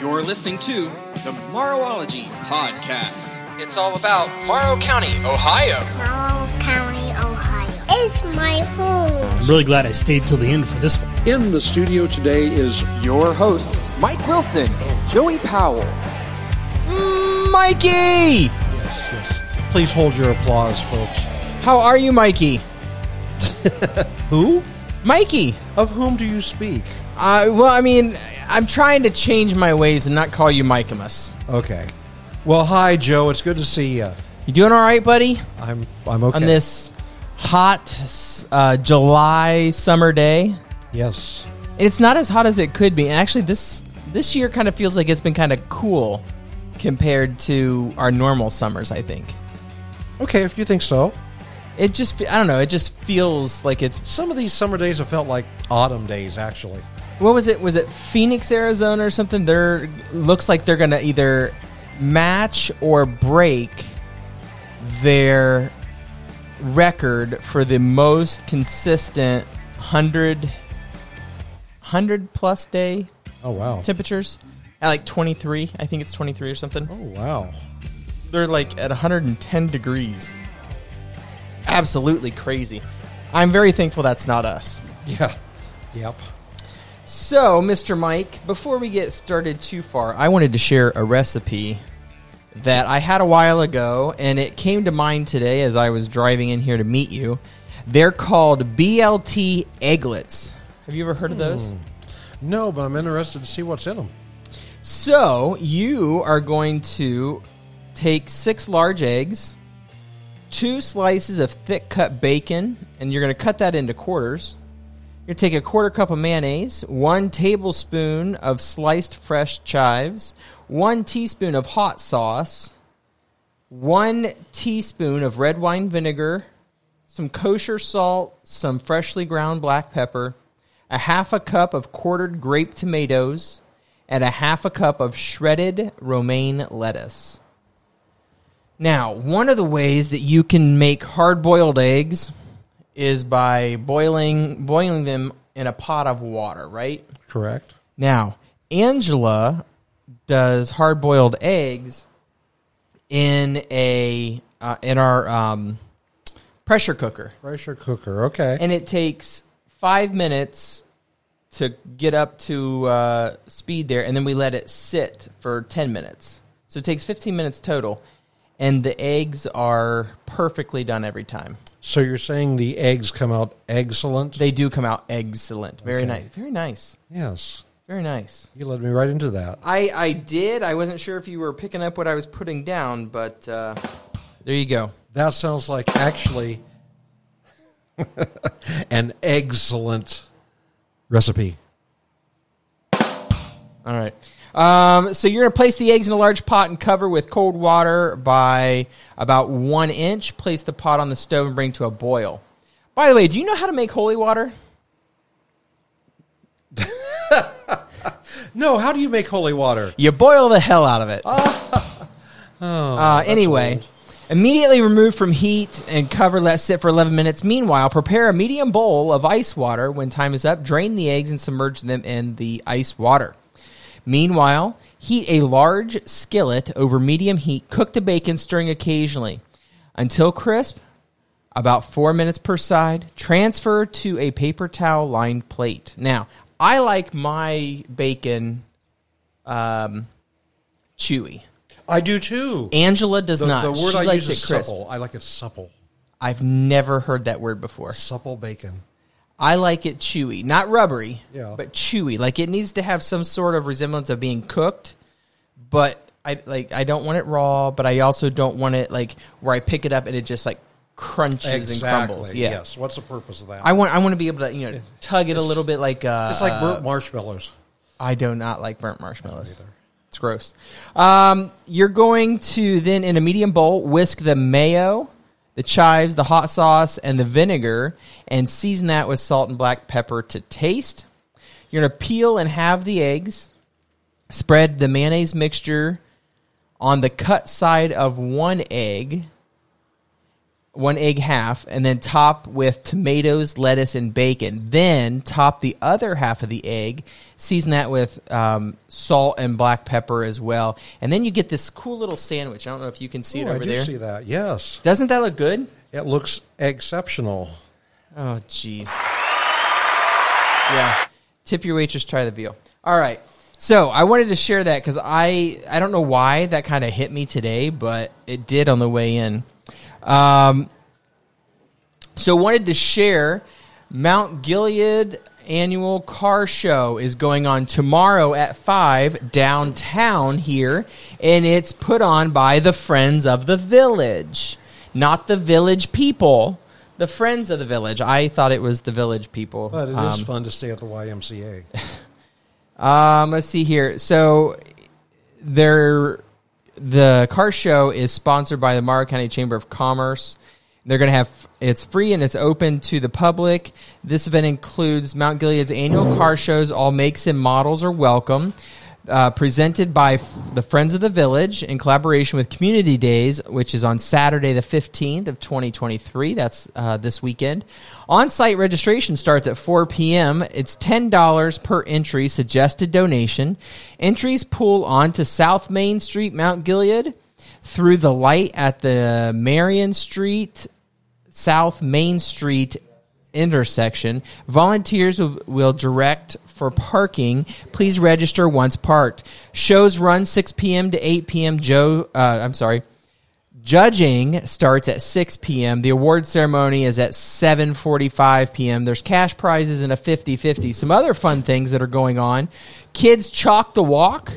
You're listening to the Morrowology Podcast. It's all about Morrow County, Ohio. Morrow County, Ohio is my home. I'm really glad I stayed till the end for this one. In the studio today is Your hosts, Mike Wilson and Joey Powell. Mikey! Yes, yes. Please hold your applause, folks. How are you, Mikey? Who? Mikey! Of whom do you speak? Uh, well, I mean, I'm trying to change my ways and not call you Mikeamus. Okay. Well, hi, Joe. It's good to see you. You doing all right, buddy? I'm I'm okay. On this hot uh, July summer day? Yes. It's not as hot as it could be. And actually, this this year kind of feels like it's been kind of cool compared to our normal summers. I think Okay, if you think so. it just I don't know. It just feels like it's Some of these summer days have felt like autumn days, actually. What was it? Was it Phoenix, Arizona, or something? They're looks like they're gonna either match or break their record for the most consistent 100, 100 plus day Oh wow. temperatures at like 23. I think it's 23 or something. Oh wow. They're like at 110 degrees. Absolutely crazy. I'm very thankful that's not us. Yeah. Yep. So, Mr. Mike, before we get started too far, I wanted to share a recipe that I had a while ago, and it came to mind today as I was driving in here to meet you. They're called BLT egglets. Have you ever heard of those? Hmm. No, but I'm interested to see what's in them. So, you are going to take six large eggs, two slices of thick cut bacon, and you're going to cut that into quarters. You're take a quarter cup of mayonnaise, one tablespoon of sliced fresh chives, one teaspoon of hot sauce, one teaspoon of red wine vinegar, some kosher salt, some freshly ground black pepper, a half a cup of quartered grape tomatoes, and a half a cup of shredded romaine lettuce. Now, one of the ways that you can make hard-boiled eggs is by boiling boiling them in a pot of water, right? Correct. Now, Angela does hard-boiled eggs in a uh, in our um, pressure cooker, Pressure cooker. Okay. and it takes five minutes to get up to uh, speed there, and then we let it sit for ten minutes. So it takes fifteen minutes total, and the eggs are perfectly done every time. so you're saying the eggs come out excellent? They do come out excellent, very Okay. nice, very nice, yes. very nice. You led me right into that. I I did. I wasn't sure if you were picking up what I was putting down, but uh, there you go. That sounds like actually an excellent recipe. All right. Um, so you're going to place the eggs in a large pot and cover with cold water by about one inch. Place the pot on the stove and bring to a boil. By the way, do you know how to make holy water? No, how do you make holy water? You boil the hell out of it. uh, anyway, immediately remove from heat and cover. Let sit for 11 minutes. Meanwhile, prepare a medium bowl of ice water. When time is up, drain the eggs and submerge them in the ice water. Meanwhile, heat a large skillet over medium heat. Cook the bacon, stirring occasionally until crisp. About four minutes per side. Transfer to a paper towel lined plate. Now, I like my bacon um, chewy. I do too. Angela does the, not. the word she I likes use is it crisp. supple. I like it supple. I've never heard that word before. Supple bacon. I like it chewy, not rubbery, Yeah. but chewy. Like it needs to have some sort of resemblance of being cooked, but I like I don't want it raw, but I also don't want it like where I pick it up and it just like crunches and crumbles. Yeah. Yes. What's the purpose of that? I want I want to be able to you know tug it a little bit like uh, it's like burnt marshmallows. I do not like burnt marshmallows. Either. It's gross. Um, you're going to then in a medium bowl whisk the mayo, the chives, the hot sauce, and the vinegar, and season that with salt and black pepper to taste. You're gonna peel and halve the eggs. Spread the mayonnaise mixture on the cut side of one egg. One egg half, and then top with tomatoes, lettuce, and bacon. Then top the other half of the egg, season that with um, salt and black pepper as well, and then you get this cool little sandwich. I don't know if you can see it Oh, I do there. see that. Yes, Doesn't that look good? it looks exceptional. Oh, jeez. Yeah. Tip your waitress, try the veal. All right. So I wanted to share that because I I don't know why that kind of hit me today, but it did on the way in. Um, so wanted to share Mount Gilead annual car show is going on tomorrow at 5 downtown here and it's put on by the Friends of the Village. Not the village people, the Friends of the Village. I thought it was the village people. But it is Um, fun to stay at the YMCA. um, let's see here. So, there, the car show is sponsored by the Morrow County Chamber of Commerce. They're going to have it's free and it's open to the public. This event includes Mount Gilead's annual car shows. All makes and models are welcome. Uh, presented by f- the Friends of the Village in collaboration with Community Days, which is on Saturday the 15th of 2023. That's uh, this weekend. On-site registration starts at 4 p.m. It's $10 per entry, suggested donation. Entries pool onto South Main Street, Mount Gilead, through the light at the Marion Street, South Main Street intersection. Volunteers will, will direct for parking. Please register once parked. Shows run 6 p.m. to 8 p.m. Joe, uh, I'm sorry. Judging starts at 6 p.m. The award ceremony is at 7:45 p.m. There's cash prizes and a 50-50. Some other fun things that are going on. Kids chalk the walk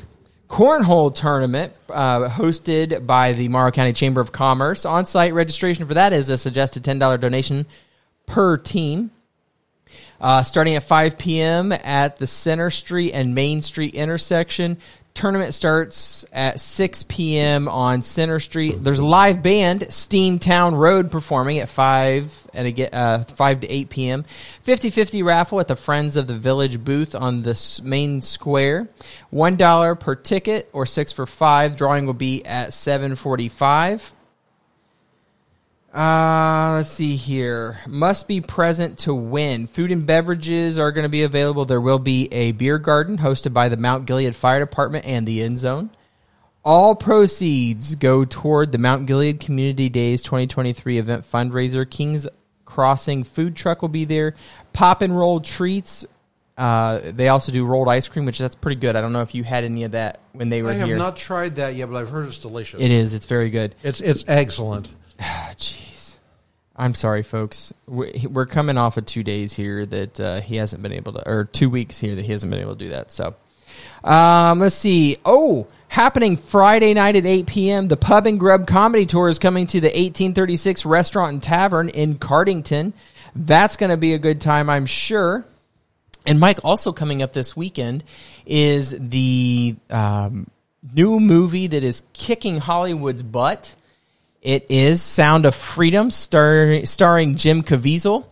cornhole tournament uh, hosted by the Morrow County Chamber of Commerce. On-site registration for that is a suggested $10 donation per team. Uh, starting at 5 p.m. at the Center Street and Main Street intersection. Tournament starts at 6 p.m. on Center Street. There's a live band, Steamtown Road, performing at 5 and again uh, 5 to 8 p.m. 50-50 raffle at the Friends of the Village booth on the main square. One dollar per ticket or six for five. Drawing will be at 7:45. Uh, let's see here. Must be present to win. Food and beverages are going to be available. There will be a beer garden hosted by the Mount Gilead Fire Department and the End Zone. All proceeds go toward the Mount Gilead Community Days 2023 event fundraiser. Kings Crossing food truck will be there. Pop and roll treats. Uh, they also do rolled ice cream, which that's pretty good. I don't know if you had any of that when they were I have here. not tried that yet, but I've heard it's delicious. it is. It's very good. It's it's excellent. Jeez. I'm sorry, folks. We- We're coming off of two days here that uh, he hasn't been able to, or two weeks here that he hasn't been able to do that. So, um, let's see. Oh, happening Friday night at 8 p.m. The Pub and Grub Comedy Tour is coming to the 1836 Restaurant and Tavern in Cardington. That's going to be a good time, I'm sure. And Mike, also coming up this weekend is the um, new movie that is kicking Hollywood's butt. It is Sound of Freedom, star, starring Jim Caviezel,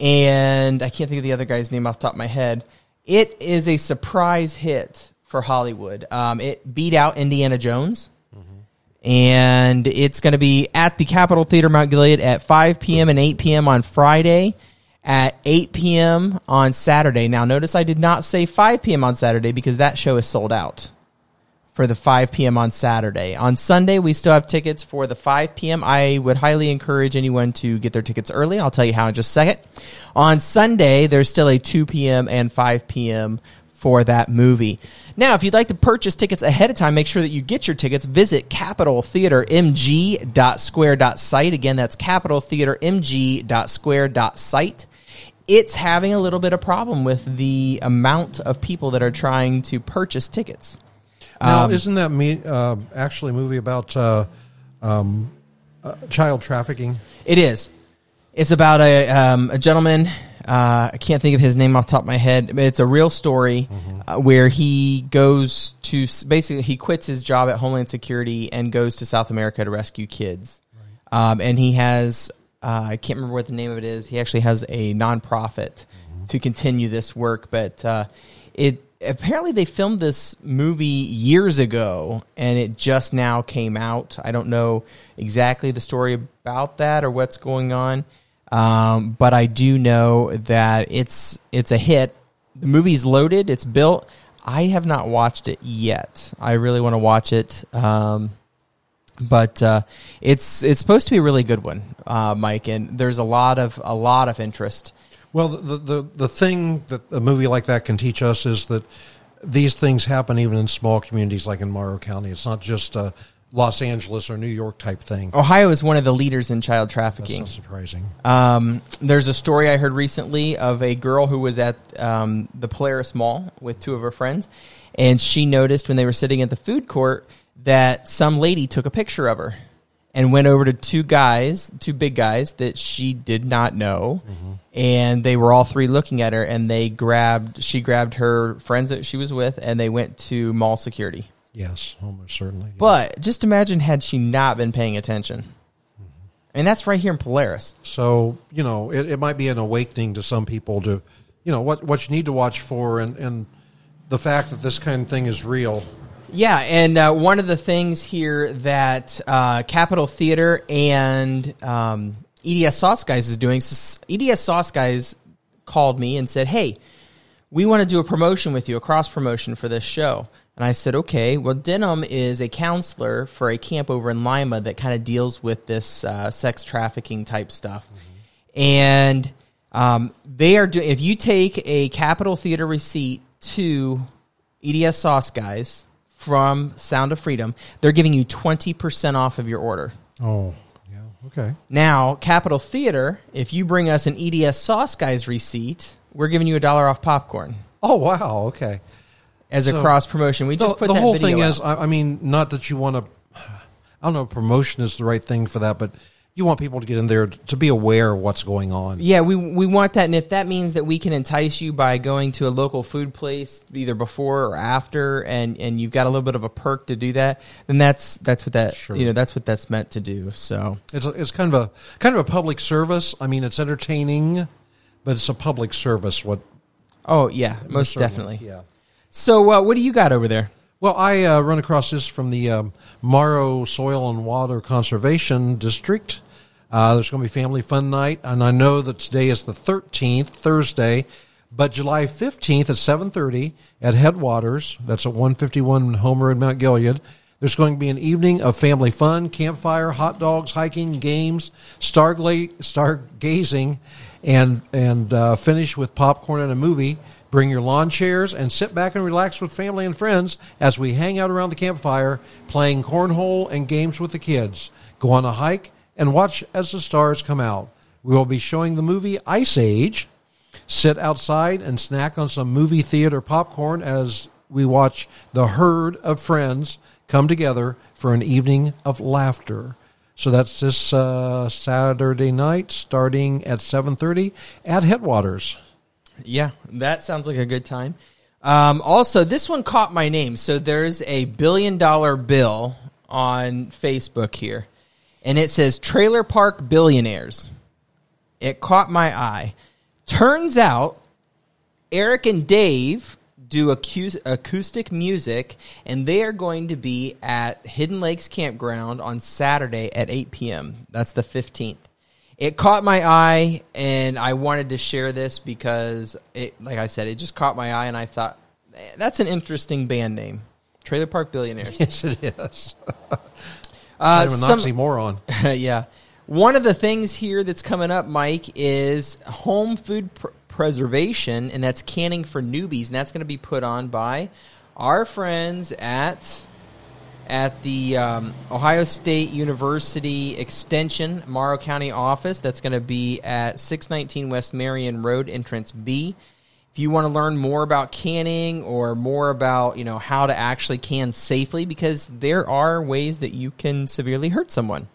and I can't think of the other guy's name off the top of my head. It is a surprise hit for Hollywood. Um, it beat out Indiana Jones, and it's going to be at the Capitol Theater Mount Gilead at 5 p.m. and 8 p.m. on Friday, at 8 p.m. on Saturday. Now, notice I did not say 5 p.m. on Saturday because that show is sold out for the 5 p.m. on Saturday. On Sunday, we still have tickets for the 5 p.m. I would highly encourage anyone to get their tickets early. I'll tell you how in just a second. On Sunday, there's still a 2 p.m. and 5 p.m. for that movie. Now, if you'd like to purchase tickets ahead of time, make sure that you get your tickets. Visit capitaltheatermg.square.site. Again, that's capitaltheatermg.square.site. It's having a little bit of problem with the amount of people that are trying to purchase tickets. Now, Um, isn't that me, uh, actually a movie about uh, um, uh, child trafficking? It is. It's about a um, a gentleman. Uh, I can't think of his name off the top of my head. But it's a real story uh, where he goes to basically he quits his job at Homeland Security and goes to South America to rescue kids. Um, and he has uh, I can't remember what the name of it is. He actually has a nonprofit to continue this work, but uh, it apparently they filmed this movie years ago and it just now came out. I don't know exactly the story about that or what's going on. Um, but I do know that it's it's a hit. The movie's loaded, it's built. I have not watched it yet. I really want to watch it. Um, but uh, it's it's supposed to be a really good one, uh, Mike. And there's a lot of a lot of interest. Well, the, the the thing that a movie like that can teach us is that these things happen even in small communities like in Morrow County. It's not just a Los Angeles or New York type thing. Ohio is one of the leaders in child That's trafficking. not surprising. Um, there's a story I heard recently of a girl who was at um, the Polaris Mall with two of her friends, and she noticed when they were sitting at the food court that some lady took a picture of her and went over to two guys, two big guys that she did not know, and they were all three looking at her, and they grabbed, she grabbed her friends that she was with, and they went to mall security. Yes, almost certainly. But just imagine had she not been paying attention. And that's right here in Polaris. So you know, it, it might be an awakening to some people to, you know, what what you need to watch for, and and the fact that this kind of thing is real. Yeah, and uh, one of the things here that uh, Capitol Theater and um, EDS Sauce Guys is doing, so EDS Sauce Guys called me and said, "Hey, we want to do a promotion with you, a cross promotion for this show." And I said, "Okay." Well, Denham is a counselor for a camp over in Lima that kind of deals with this uh, sex trafficking type stuff, and um, they are doing. If you take a Capitol Theater receipt to EDS Sauce Guys from Sound of Freedom, they're giving you 20% off of your order. Oh, yeah, okay. Now, Capitol Theater, if you bring us an EDS Sauce Guys receipt, we're giving you a dollar off popcorn Oh, wow, okay. as a So, cross promotion. We The, just put the that whole video thing out. is, I, I mean, not that you want to. I don't know, if promotion is the right thing for that, but you want people to get in there to be aware of what's going on. Yeah, we we want that, and if that means that we can entice you by going to a local food place either before or after, and and you've got a little bit of a perk to do that, then that's that's what that Sure. you know that's what that's meant to do. So It's a, it's kind of a kind of a public service. I mean, it's entertaining, but it's a public service. What oh yeah, most definitely. yeah. So uh, what do you got over there? Well, I uh, run across this from the um, Morrow Soil and Water Conservation District. Uh, there's going to be family fun night, and I know that today is the 13th, Thursday, but July 15th at 7:30 at Headwaters. That's at 151 Homer in Mount Gilead. There's going to be an evening of family fun, campfire, hot dogs, hiking, games, stargla- stargazing, and and uh, finish with popcorn and a movie. Bring your lawn chairs and sit back and relax with family and friends as we hang out around the campfire, playing cornhole and games with the kids. Go on a hike and watch as the stars come out. We will be showing the movie Ice Age. Sit outside and snack on some movie theater popcorn as we watch the herd of friends come together for an evening of laughter. So that's this uh, Saturday night, starting at seven thirty at Headwaters. Yeah, that sounds like a good time. Um, also, this one caught my name. So there's a billion dollar bill on Facebook here, and it says Trailer Park Billionaires. It caught my eye. Turns out Eric and Dave do acoustic music, and they are going to be at Hidden Lakes Campground on Saturday at 8 p.m. That's the 15th. It caught my eye, and I wanted to share this because, it, like I said, it just caught my eye, and I thought "Eh, that's an interesting band name, Trailer Park Billionaires. Yes, it is. Uh, kind of an some- oxymoron. yeah. One of the things here that's coming up, Mike, is home food pr- preservation, and that's canning for newbies, and that's going to be put on by our friends at at the um, Ohio State University Extension Morrow County office. That's going to be at 619 West Marion Road, entrance B. If you want to learn more about canning or more about you know how to actually can safely, because there are ways that you can severely hurt someone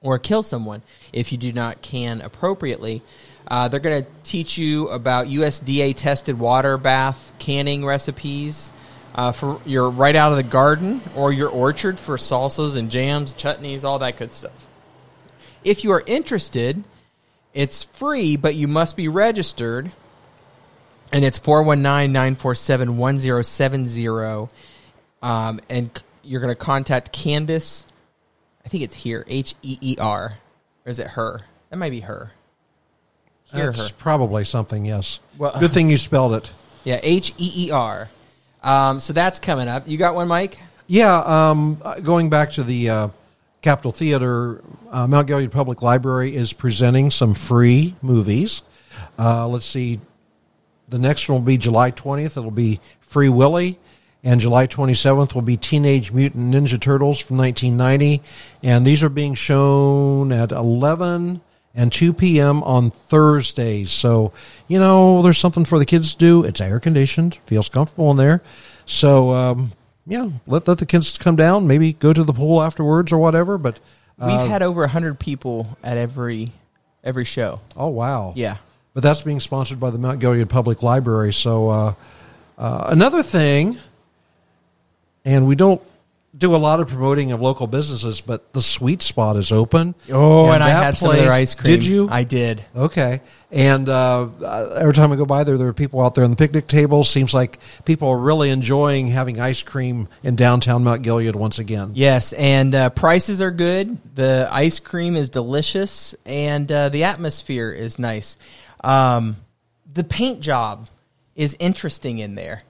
or kill someone if you do not can appropriately. Uh, they're going to teach you about USDA tested water bath canning recipes uh, for your right out of the garden or your orchard for salsas and jams, chutneys, all that good stuff. If you are interested, it's free, but you must be registered. And it's 419-947-1070 um, and c- you're going to contact candace i think it's here h-e-e-r or is it her that might be her here her probably something. Yes. Well- Good thing you spelled it. yeah h-e-e-r um, so that's coming up you got one mike Yeah, um, uh, going back to the uh, Capitol Theater, uh, Mount Gilead Public Library is presenting some free movies. Uh, let's see, the next one will be July 20th. It'll be Free Willy. And July 27th will be Teenage Mutant Ninja Turtles from 1990. And these are being shown at 11 and 2 p.m. on Thursdays. So, you know, there's something for the kids to do. It's air conditioned, feels comfortable in there. So, um, yeah, let, let the kids come down, maybe go to the pool afterwards or whatever. But, we've uh, had over 100 people at every every show oh, wow. yeah but that's being sponsored by the Mount Gilead Public Library. So uh, uh, another thing, and we don't do a lot of promoting of local businesses, but the Sweet Spot is open. oh and, i that had some of their ice cream Did you? i did Okay. And uh, uh, every time I go by there, there are people out there on the picnic table. Seems like people are really enjoying having ice cream in downtown Mount Gilead once again. Yes, and uh, prices are good. The ice cream is delicious, and uh, the atmosphere is nice. Um, the paint job is interesting in there.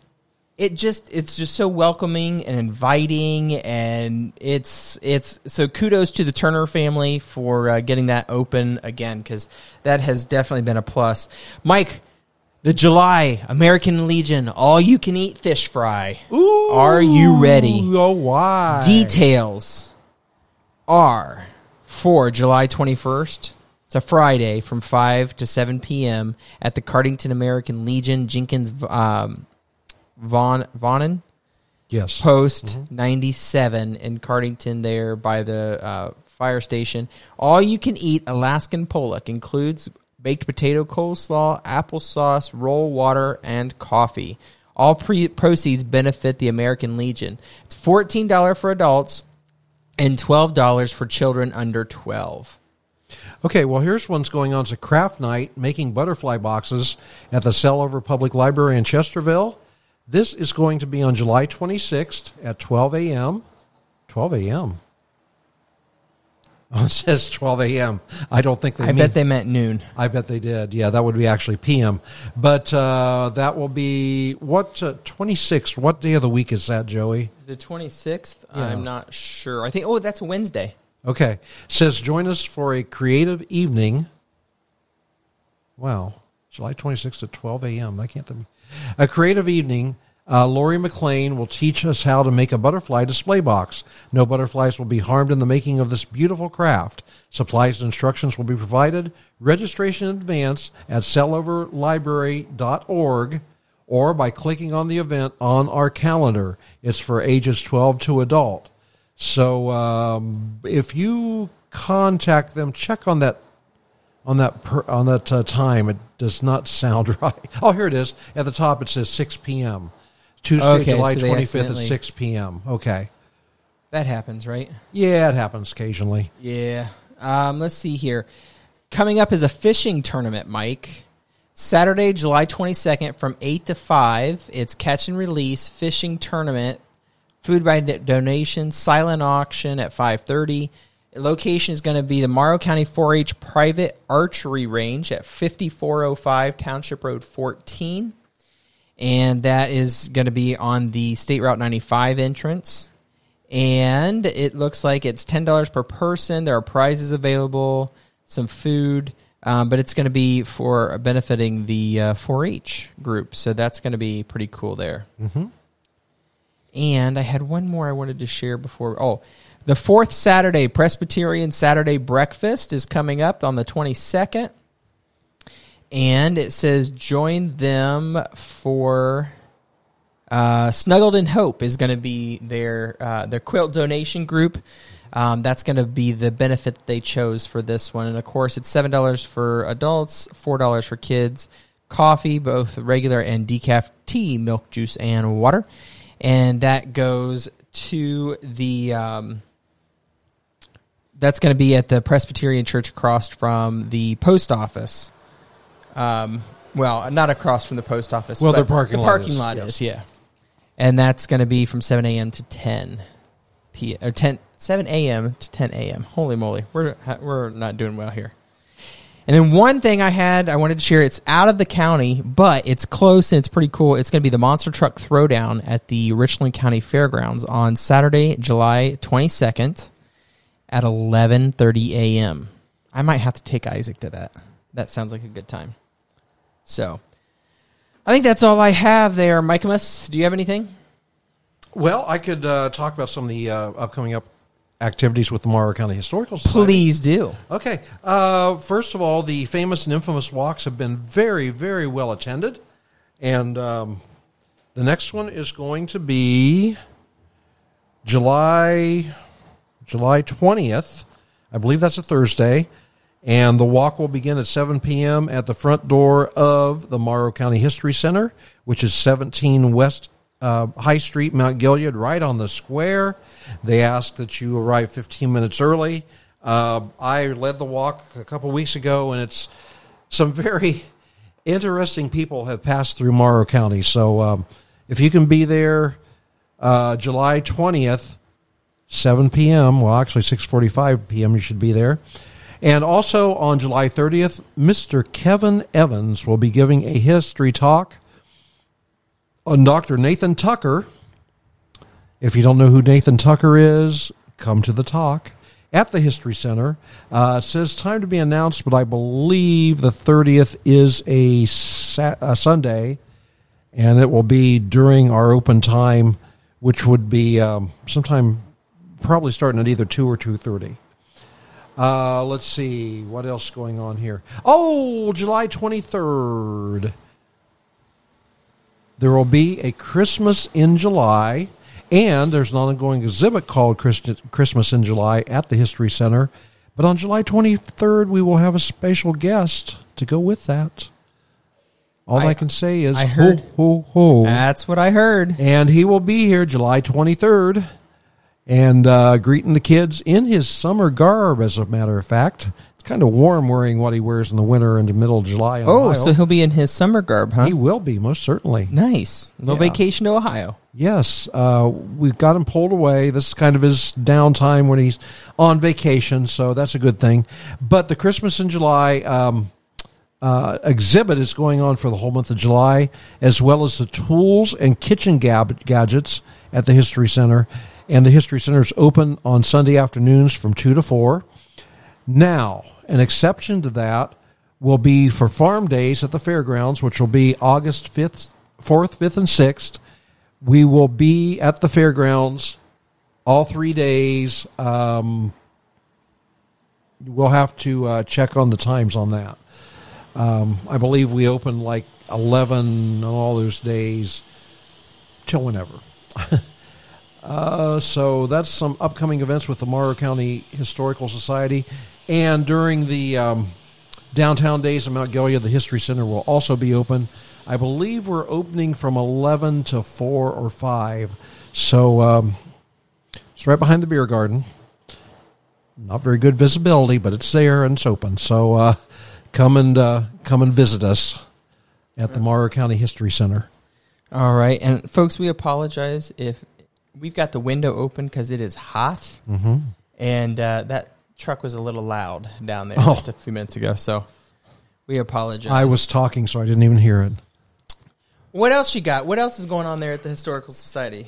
It just it's just so welcoming and inviting, and it's it's so kudos to the Turner family for uh, getting that open again because that has definitely been a plus. Mike, the July American Legion all you can eat fish fry. Ooh, Are you ready? Oh, why? Details are for July 21st. It's a Friday from 5 to 7 p.m. at the Cardington American Legion, Jenkins um, Von Vonnen Yes. Post 97 in Cardington, there by the uh, fire station. All you can eat Alaskan Pollock includes baked potato coleslaw, applesauce, roll water, and coffee. All pre- proceeds benefit the American Legion. It's $14 for adults and $12 for children under 12. Okay, well, here's one's going on. It's a craft night making butterfly boxes at the Selover Public Library in Chesterville. This is going to be on July 26th at 12 a.m. 12 a.m. Oh, it says 12 a.m. I don't think they I mean, bet they meant noon. I bet they did. Yeah, that would be actually p.m. But uh, that will be what uh, 26th. What day of the week is that, Joey? The 26th? Yeah. I'm not sure. I think, oh, that's Wednesday. Okay. Says join us for a creative evening. Wow. July 26th at 12 a.m. I can't think. A creative evening. Uh, Lori McLean will teach us how to make a butterfly display box. No butterflies will be harmed in the making of this beautiful craft. Supplies and instructions will be provided. Registration in advance at seloverlibrary.org or by clicking on the event on our calendar. It's for ages 12 to adult. So um, if you contact them, check on that on that per, on that uh, time. It does not sound right. Oh, here it is. At the top, it says 6 p.m. Tuesday, Okay, July so they 25th at 6 p.m. Okay. That happens, right? Yeah, it happens occasionally. Yeah. Um, let's see here. Coming up is a fishing tournament, Mike. Saturday, July 22nd from 8 to 5. It's catch and release fishing tournament. Food by do- donation, silent auction at 5:30. Location is going to be the Morrow County 4-H Private Archery Range at 5405 Township Road 14. And that is going to be on the State Route 95 entrance and it looks like it's ten dollars per person. There are prizes available, some food, um, but it's going to be for benefiting the uh, 4-H group. So that's going to be pretty cool there. Mm-hmm. And I had one more I wanted to share before. Oh, the fourth Saturday Presbyterian Saturday breakfast is coming up on the twenty second, and it says join them for uh, Snuggled in Hope is going to be their uh, their quilt donation group. Um, that's going to be the benefit they chose for this one, and of course, it's seven dollars for adults, four dollars for kids. Coffee, both regular and decaf tea, milk, juice, and water, and that goes to the. Um, that's going to be at the Presbyterian Church across from the post office. Um, Well, not across from the post office. Well, but their parking the lot parking is, lot yes. is, yeah. And that's going to be from 7 a.m. to 10 p. or 10 7 a.m. to 10 a.m. Holy moly, we're we're not doing well here. And then one thing I had I wanted to share. It's out of the county, but it's close and it's pretty cool. It's going to be the monster truck throwdown at the Richland County Fairgrounds on Saturday, July 22nd at 11:30 a.m. I might have to take Isaac to that. That sounds like a good time. So, I think that's all I have there. Mikeamus, do you have anything? Well, I could uh, talk about some of the uh, upcoming up activities with the Morrow County Historical Society. Please do. Okay. Uh, first of all, the famous and infamous walks have been very, very well attended, and um, the next one is going to be July July twentieth. I believe that's a Thursday, and the walk will begin at seven p.m. at the front door of the Morrow County History Center, which is seventeen West uh, High Street, Mount Gilead, right on the square. They ask that you arrive 15 minutes early. Uh, I led the walk a couple weeks ago, and it's some very interesting people have passed through Morrow County. So um, if you can be there uh, July 20th, 7 p.m., well, actually 6.45 p.m., you should be there. And also on July 30th, Mr. Kevin Evans will be giving a history talk on Dr. Nathan Tucker. If you don't know who Nathan Tucker is, come to the talk at the History Center. Uh, says time to be announced, but I believe the 30th is a, sa- a Sunday, and it will be during our open time, which would be um, sometime probably starting at either 2 or 2.30. Uh, let's see what else going on here. Oh, July 23rd there will be a Christmas in July, and there's an ongoing exhibit called Christmas in July at the History Center. But on July 23rd, we will have a special guest to go with that. All I, I- can say is I heard- ho, ho, ho. That's what I heard. And he will be here July 23rd and uh, greeting the kids in his summer garb, as a matter of fact. Kind of warm wearing what he wears in the winter and middle of July. Oh, Ohio. so he'll be in his summer garb, huh? he will be, most certainly. nice. Little Yeah. vacation to Ohio. Yes, uh, we've got him pulled away. This is kind of his downtime when he's on vacation, so that's a good thing. But the Christmas in July um, uh, exhibit is going on for the whole month of July, as well as the tools and kitchen gab- gadgets at the History Center. And the History Center is open on Sunday afternoons from 2 to 4. Now, an exception to that will be for farm days at the fairgrounds, which will be August 5th, 4th, 5th, and 6th. We will be at the fairgrounds all three days. Um, we'll have to uh, check on the times on that. Um, I believe we open like 11 on all those days till whenever. Uh, so that's some upcoming events with the Morrow County Historical Society. And during the um, downtown days of Mount Gilead, the History Center will also be open. I believe we're opening from 11 to 4 or 5. So um, it's right behind the beer garden. Not very good visibility, but it's there and it's open. So uh, come and uh, come and visit us at the Morrow County History Center. All right, and folks, we apologize if we've got the window open because it is hot, mm-hmm. and uh, that truck was a little loud down there Oh. just a few minutes ago. So we apologize. I was talking, so I didn't even hear it. What else you got? What else is going on there at the Historical Society?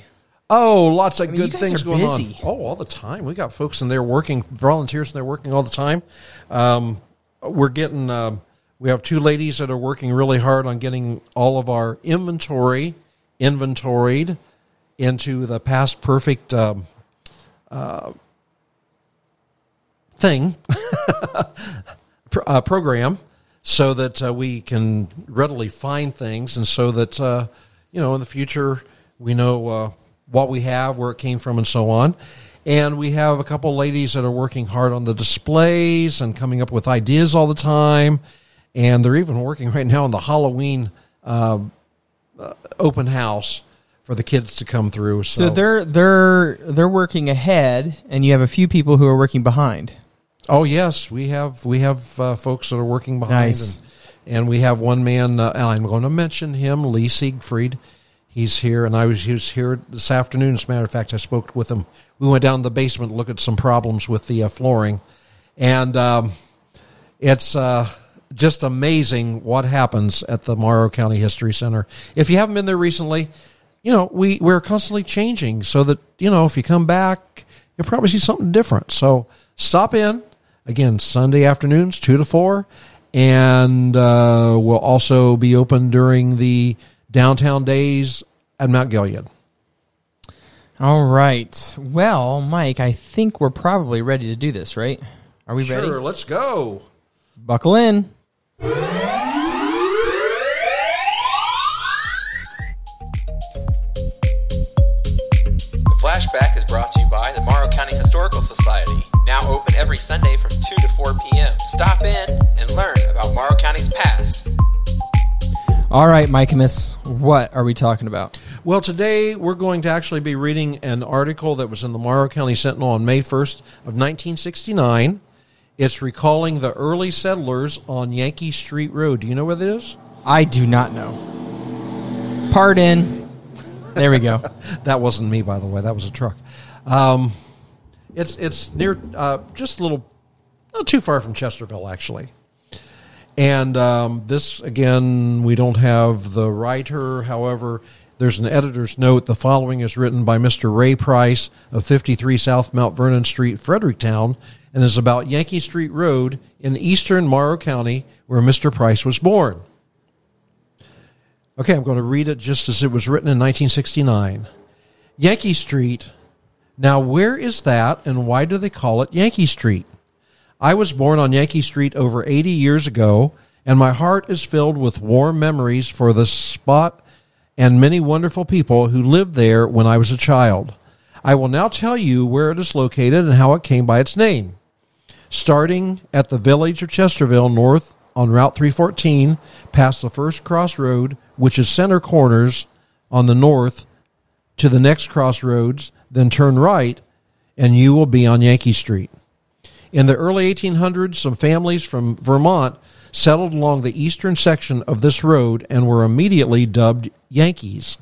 Oh, lots of mean, good things going busy. on. Oh, all the time. We got folks in there working, volunteers in there working all the time. Um, we're getting. Uh, we have two ladies that are working really hard on getting all of our inventory inventoried into the PastPerfect um, uh, thing pro- uh, program so that uh, we can readily find things and so that uh, you know in the future we know uh, what we have where it came from and so on and we have a couple ladies that are working hard on the displays and coming up with ideas all the time and they're even working right now on the halloween uh, uh, open house for the kids to come through so, So they're they're they're working ahead, and you have a few people who are working behind. Oh yes, we have we have uh, folks that are working behind Nice. and and we have one man, uh, and I'm going to mention him, Lee Siegfried. He's here, and I was he was here this afternoon. As a matter of fact, I spoke with him. We went down to the basement to look at some problems with the uh, flooring, and um, it's uh, just amazing what happens at the Morrow County History Center. If you haven't been there recently, you know we we're constantly changing, so that you know if you come back, you'll probably see something different. So stop in again Sunday afternoons, two to four, and uh, we'll also be open during the downtown days at Mount Gilead. All right. Well, Mike, I think we're probably ready to do this, right? Are we ready? Sure, let's go. Buckle in. The flashback is brought to you by the Morrow County Historical Society. Now open every Sunday from 2 to 4 p.m. Stop in and learn about Morrow County's past. All right, Mikeamus, what are we talking about? Well, today we're going to actually be reading an article that was in the Morrow County Sentinel on May 1st of 1969. It's recalling the early settlers on Yankee Street Road. Do you know where that is? I do not know. Pardon. There we go. That wasn't me, by the way. That was a truck. Um, it's it's near uh, just a little, not too far from Chesterville, actually. And um, this again, we don't have the writer. However, there's an editor's note. The following is written by Mr. Ray Price of 53 South Mount Vernon Street, Fredericktown, and is about Yankee Street Road in eastern Morrow County, where Mr. Price was born. Okay, I'm going to read it just as it was written in 1969. Yankee Street. Now, where is that and why do they call it Yankee Street? I was born on Yankee Street over 80 years ago, and my heart is filled with warm memories for the spot and many wonderful people who lived there when I was a child. I will now tell you where it is located and how it came by its name. Starting at the village of Chesterville, north on Route 314, past the first crossroad, which is center corners on the north, to the next crossroads, then turn right, and you will be on Yankee Street. In the early 1800s, some families from Vermont settled along the eastern section of this road and were immediately dubbed Yankees.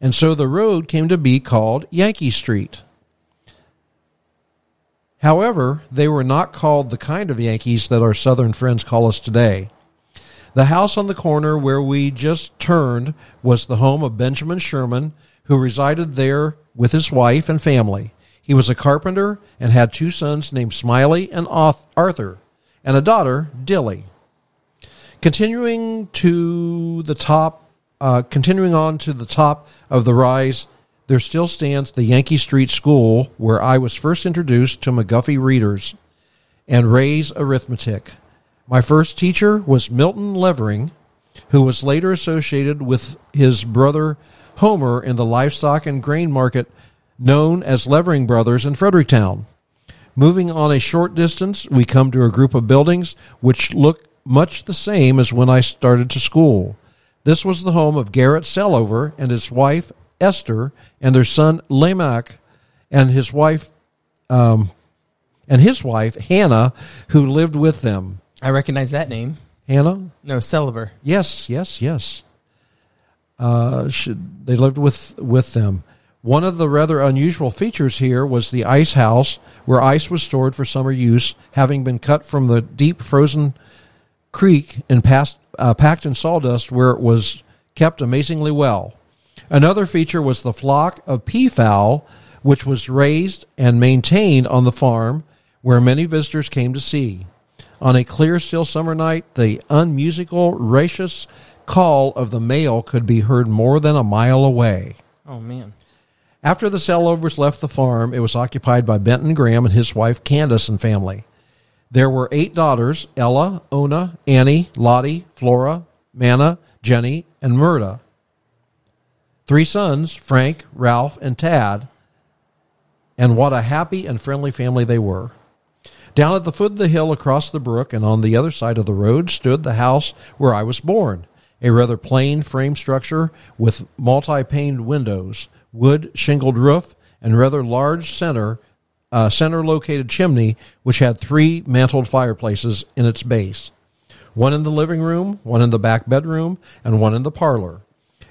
And so the road came to be called Yankee Street. However, they were not called the kind of Yankees that our southern friends call us today. The house on the corner where we just turned was the home of Benjamin Sherman, who resided there with his wife and family. He was a carpenter and had two sons named Smiley and Arthur, and a daughter, Dilly. Continuing to the top, uh, continuing on to the top of the rise, there still stands the Yankee Street School, where I was first introduced to McGuffey readers and Ray's arithmetic. My first teacher was Milton Levering, who was later associated with his brother Homer in the livestock and grain market known as Levering Brothers in Fredericktown. Moving on a short distance, we come to a group of buildings which look much the same as when I started to school. This was the home of Garrett Selover and his wife Esther and their son Lamech and his wife um, and his wife Hannah, who lived with them. I recognize that name. Hannah? No, Selover. Yes, yes, yes. Uh, should, they lived with with them. One of the rather unusual features here was the ice house, where ice was stored for summer use, having been cut from the deep frozen creek and passed, uh, packed in sawdust, where it was kept amazingly well. Another feature was the flock of peafowl, which was raised and maintained on the farm, where many visitors came to see. On a clear, still summer night, the unmusical, raucous call of the male could be heard more than a mile away. Oh, man. After the Selovers left the farm, it was occupied by Benton Graham and his wife Candace and family. There were eight daughters Ella, Ona, Annie, Lottie, Flora, Manna, Jenny, and Murda. Three sons Frank, Ralph, and Tad. And what a happy and friendly family they were. Down at the foot of the hill across the brook and on the other side of the road stood the house where I was born, a rather plain frame structure with multi paned windows, wood shingled roof, and rather large center uh, center located chimney which had three mantled fireplaces in its base. one in the living room, one in the back bedroom, and one in the parlor.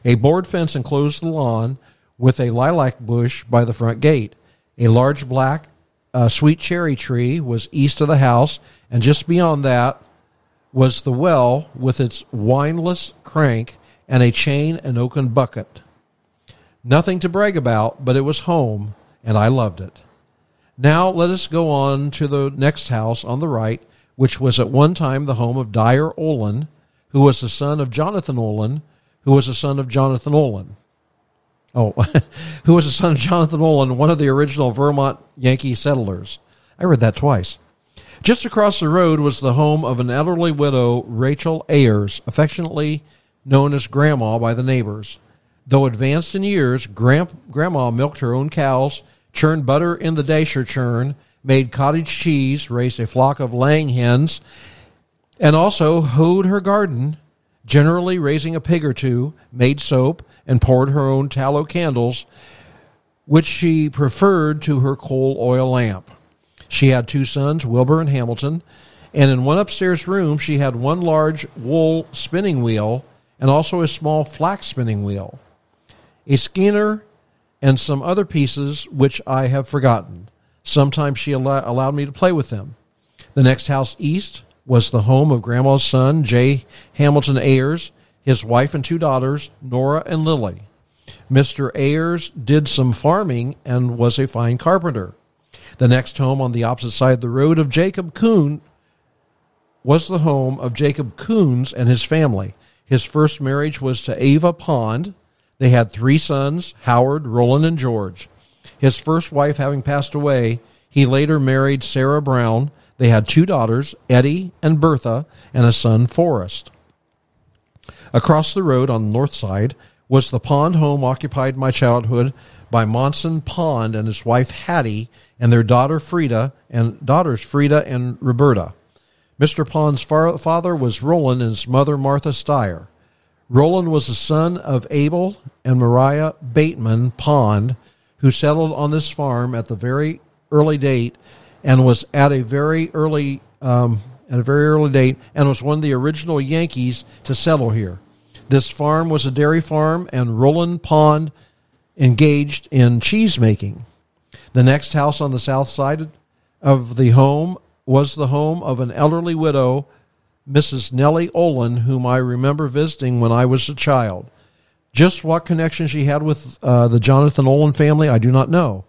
A board fence enclosed the lawn with a lilac bush by the front gate. A large black uh, sweet cherry tree was east of the house, and just beyond that was the well with its windlass crank and a chain and oaken bucket. Nothing to brag about, but it was home, and I loved it. Now let us go on to the next house on the right, which was at one time the home of Dyer Olin, who was the son of Jonathan Olin, who was the son of Jonathan Olin. Oh, who was the son of Jonathan Olin, one of the original Vermont Yankee settlers. I read that twice. Just across the road was the home of an elderly widow, Rachel Ayers, affectionately known as Grandma by the neighbors. Though advanced in years, Grandma milked her own cows, churned butter in the Dasher churn, made cottage cheese, raised a flock of laying hens, and also hoed her garden, generally raising a pig or two, made soap, and poured her own tallow candles, which she preferred to her coal oil lamp. She had two sons, Wilbur and Hamilton, and in one upstairs room she had one large wool spinning wheel and also a small flax spinning wheel, a skeiner, and some other pieces which I have forgotten. Sometimes she al- allowed me to play with them. The next house east was the home of Grandma's son, J. Hamilton Ayers, his wife and two daughters, Nora and Lily. Mr. Ayers did some farming and was a fine carpenter. The next home on the opposite side of the road of Jacob Coon was the home of Jacob Coons and his family. His first marriage was to Ava Pond. They had three sons, Howard, Roland, and George. His first wife having passed away, he later married Sarah Brown. They had two daughters, Eddie and Bertha, and a son, Forrest. Across the road on the north side was the pond home occupied my childhood by Monson Pond and his wife Hattie and their daughter Frida and daughters Frida and Roberta. Mr. Pond's father was Roland and his mother Martha Steyer. Roland was the son of Abel and Mariah Bateman Pond, who settled on this farm at the very early date and was at a very early um, at a very early date and was one of the original Yankees to settle here. This farm was a dairy farm, and Roland Pond engaged in cheese making. The next house on the south side of the home was the home of an elderly widow, Mrs. Nellie Olin, whom I remember visiting when I was a child. Just what connection she had with uh, the Jonathan Olin family, I do not know.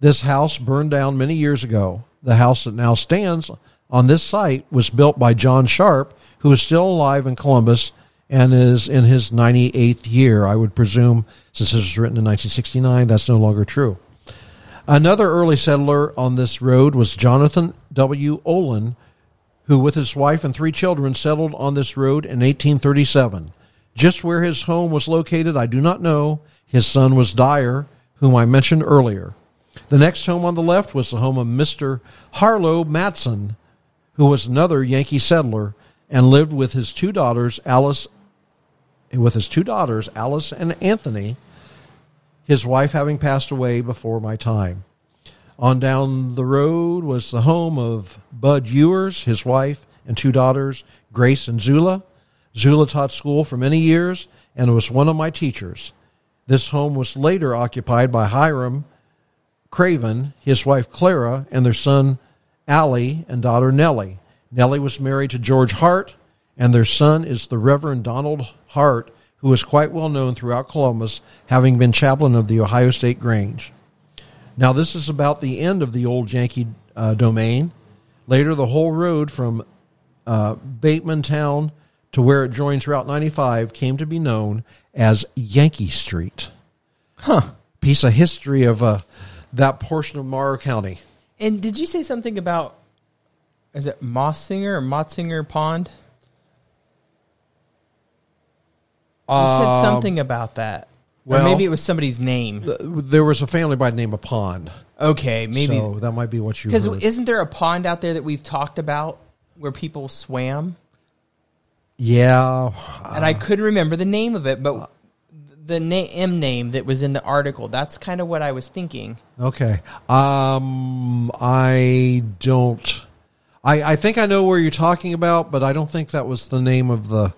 This house burned down many years ago. The house that now stands on this site was built by John Sharp, who is still alive in Columbus and is in his 98th year. I would presume, since this was written in 1969, that's no longer true. Another early settler on this road was Jonathan W. Olin, who, with his wife and three children, settled on this road in 1837. Just where his home was located, I do not know. His son was Dyer, whom I mentioned earlier. The next home on the left was the home of Mr. Harlow Matson, who was another Yankee settler and lived with his two daughters, Alice, with his two daughters, Alice and Anthony, his wife having passed away before my time. On down the road was the home of Bud Ewers, his wife, and two daughters, Grace and Zula. Zula taught school for many years and was one of my teachers. This home was later occupied by Hiram Craven, his wife Clara, and their son Allie and daughter Nellie. Nellie was married to George Hart, and their son is the Reverend Donald Hart, who is quite well known throughout Columbus, having been chaplain of the Ohio State Grange. Now, this is about the end of the old Yankee uh, domain. Later, the whole road from uh, Bateman Town to where it joins Route 95 came to be known as Yankee Street. Huh. Piece of history of uh, that portion of Morrow County. And did you say something about is it Mossinger or Motzinger Pond? You said Um, something about that. well- or maybe it was somebody's name. There was a family by the name of Pond. Okay, maybe so that might be what you because heard. isn't there a pond out there that we've talked about where people swam? yeah, And I couldn't remember the name of it, but the na- M name that was in the article. That's kind of what I was thinking. Okay. Um, I don't. I, I think I know where you're talking about, but I don't think that was the name of the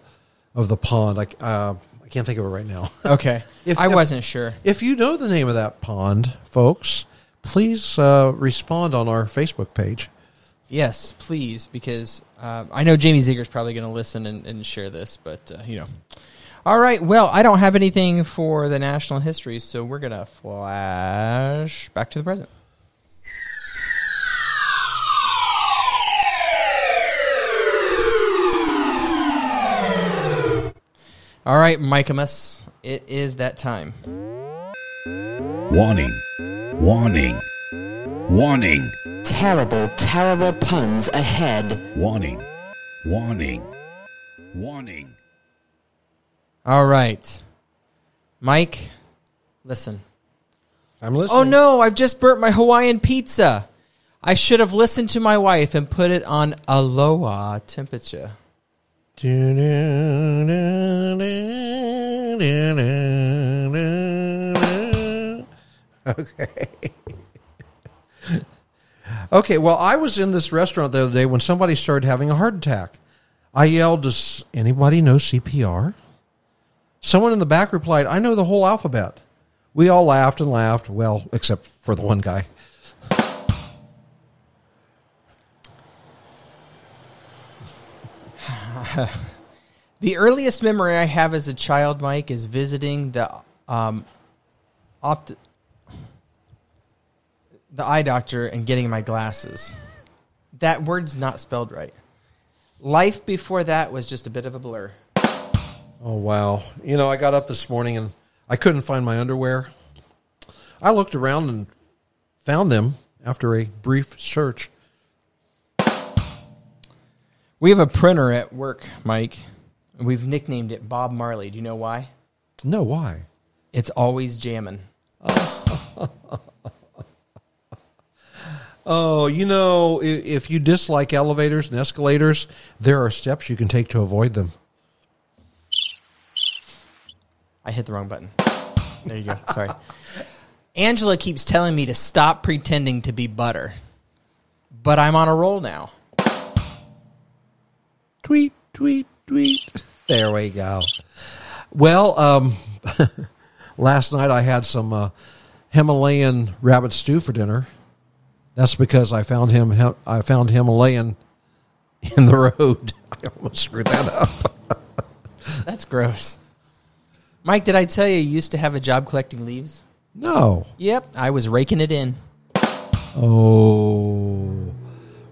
of the pond. I, uh, I can't think of it right now. Okay. If- I if- wasn't sure. If you know the name of that pond, folks, please uh, respond on our Facebook page. Yes, please, because um, I know Jamie Zeger's probably going to listen and, and share this, but uh, you know. All right. Well, I don't have anything for the national history, so we're going to flash back to the present. All right, Mikeamus, it is that time. Warning. Warning. Warning. Terrible, terrible puns ahead. Warning. Warning. Warning. All right, Mike, listen. I'm listening. Oh no, I've just burnt my Hawaiian pizza. I should have listened to my wife and put it on aloha temperature. Okay. okay, well, I was in this restaurant the other day when somebody started having a heart attack. I yelled, Does anybody know CPR? Someone in the back replied, I know the whole alphabet. We all laughed and laughed, well, except for the one guy. The earliest memory I have as a child, Mike, is visiting the um, opt- the eye doctor and getting my glasses. That word's not spelled right. Life before that was just a bit of a blur. Oh, wow. You know, I got up this morning and I couldn't find my underwear. I looked around and found them after a brief search. We have a printer at work, Mike. We've nicknamed it Bob Marley. Do you know why? No, why? It's always jamming. Oh, you know, if you dislike elevators and escalators, there are steps you can take to avoid them. I hit the wrong button. There you go. Sorry. Angela keeps telling me to stop pretending to be butter. But I'm on a roll now. Tweet, tweet, tweet. There we go. Well, um, last night I had some uh, Himalayan rabbit stew for dinner. That's because I found him. I found Himalayan in the road. I almost screwed that up. That's gross. Mike, did I tell you you used to have a job collecting leaves? No. Yep, I was raking it in. Oh,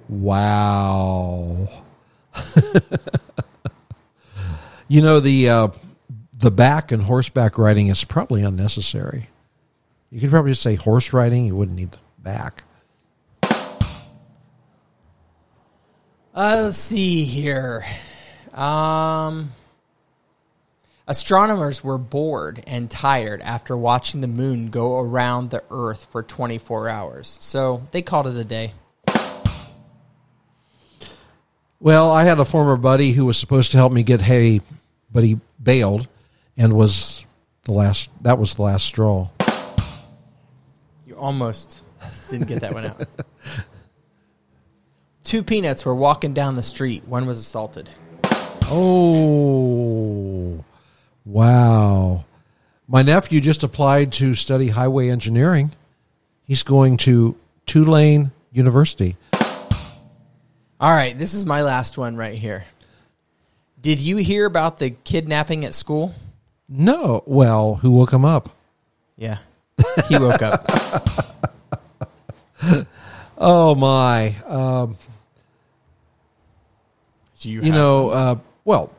wow. you know the uh, the back and horseback riding is probably unnecessary. You could probably just say horse riding. You wouldn't need the back. Uh, let's see here. Um, astronomers were bored and tired after watching the moon go around the Earth for 24 hours, so they called it a day. Well, I had a former buddy who was supposed to help me get hay, but he bailed, and was the last. That was the last straw. You almost didn't get that one out. Two peanuts were walking down the street. One was assaulted. Oh, wow. My nephew just applied to study highway engineering. He's going to Tulane University. All right, this is my last one right here. Did you hear about the kidnapping at school? No, well, who woke him up? Yeah. He woke up. Oh my! Um, you you know, uh, well,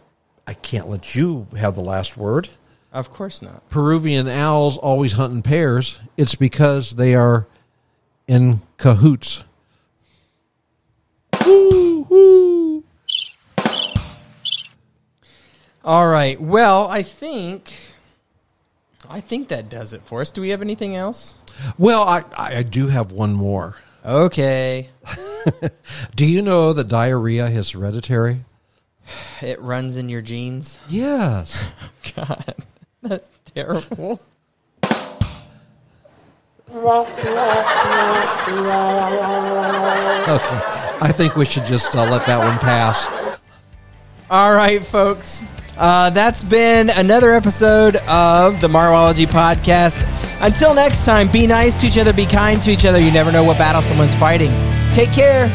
I can't let you have the last word. Of course not. Peruvian owls always hunt in pairs. It's because they are in cahoots. Woo, woo. All right. Well, I think I think that does it for us. Do we have anything else? Well, I, I do have one more. Okay. Do you know that diarrhea is hereditary? It runs in your genes. Yes. God. That's terrible. Okay. I think we should just uh, let that one pass. All right, folks. Uh, that's been another episode of the Morrowology podcast. Until next time, be nice to each other, be kind to each other. You never know what battle someone's fighting. Take care.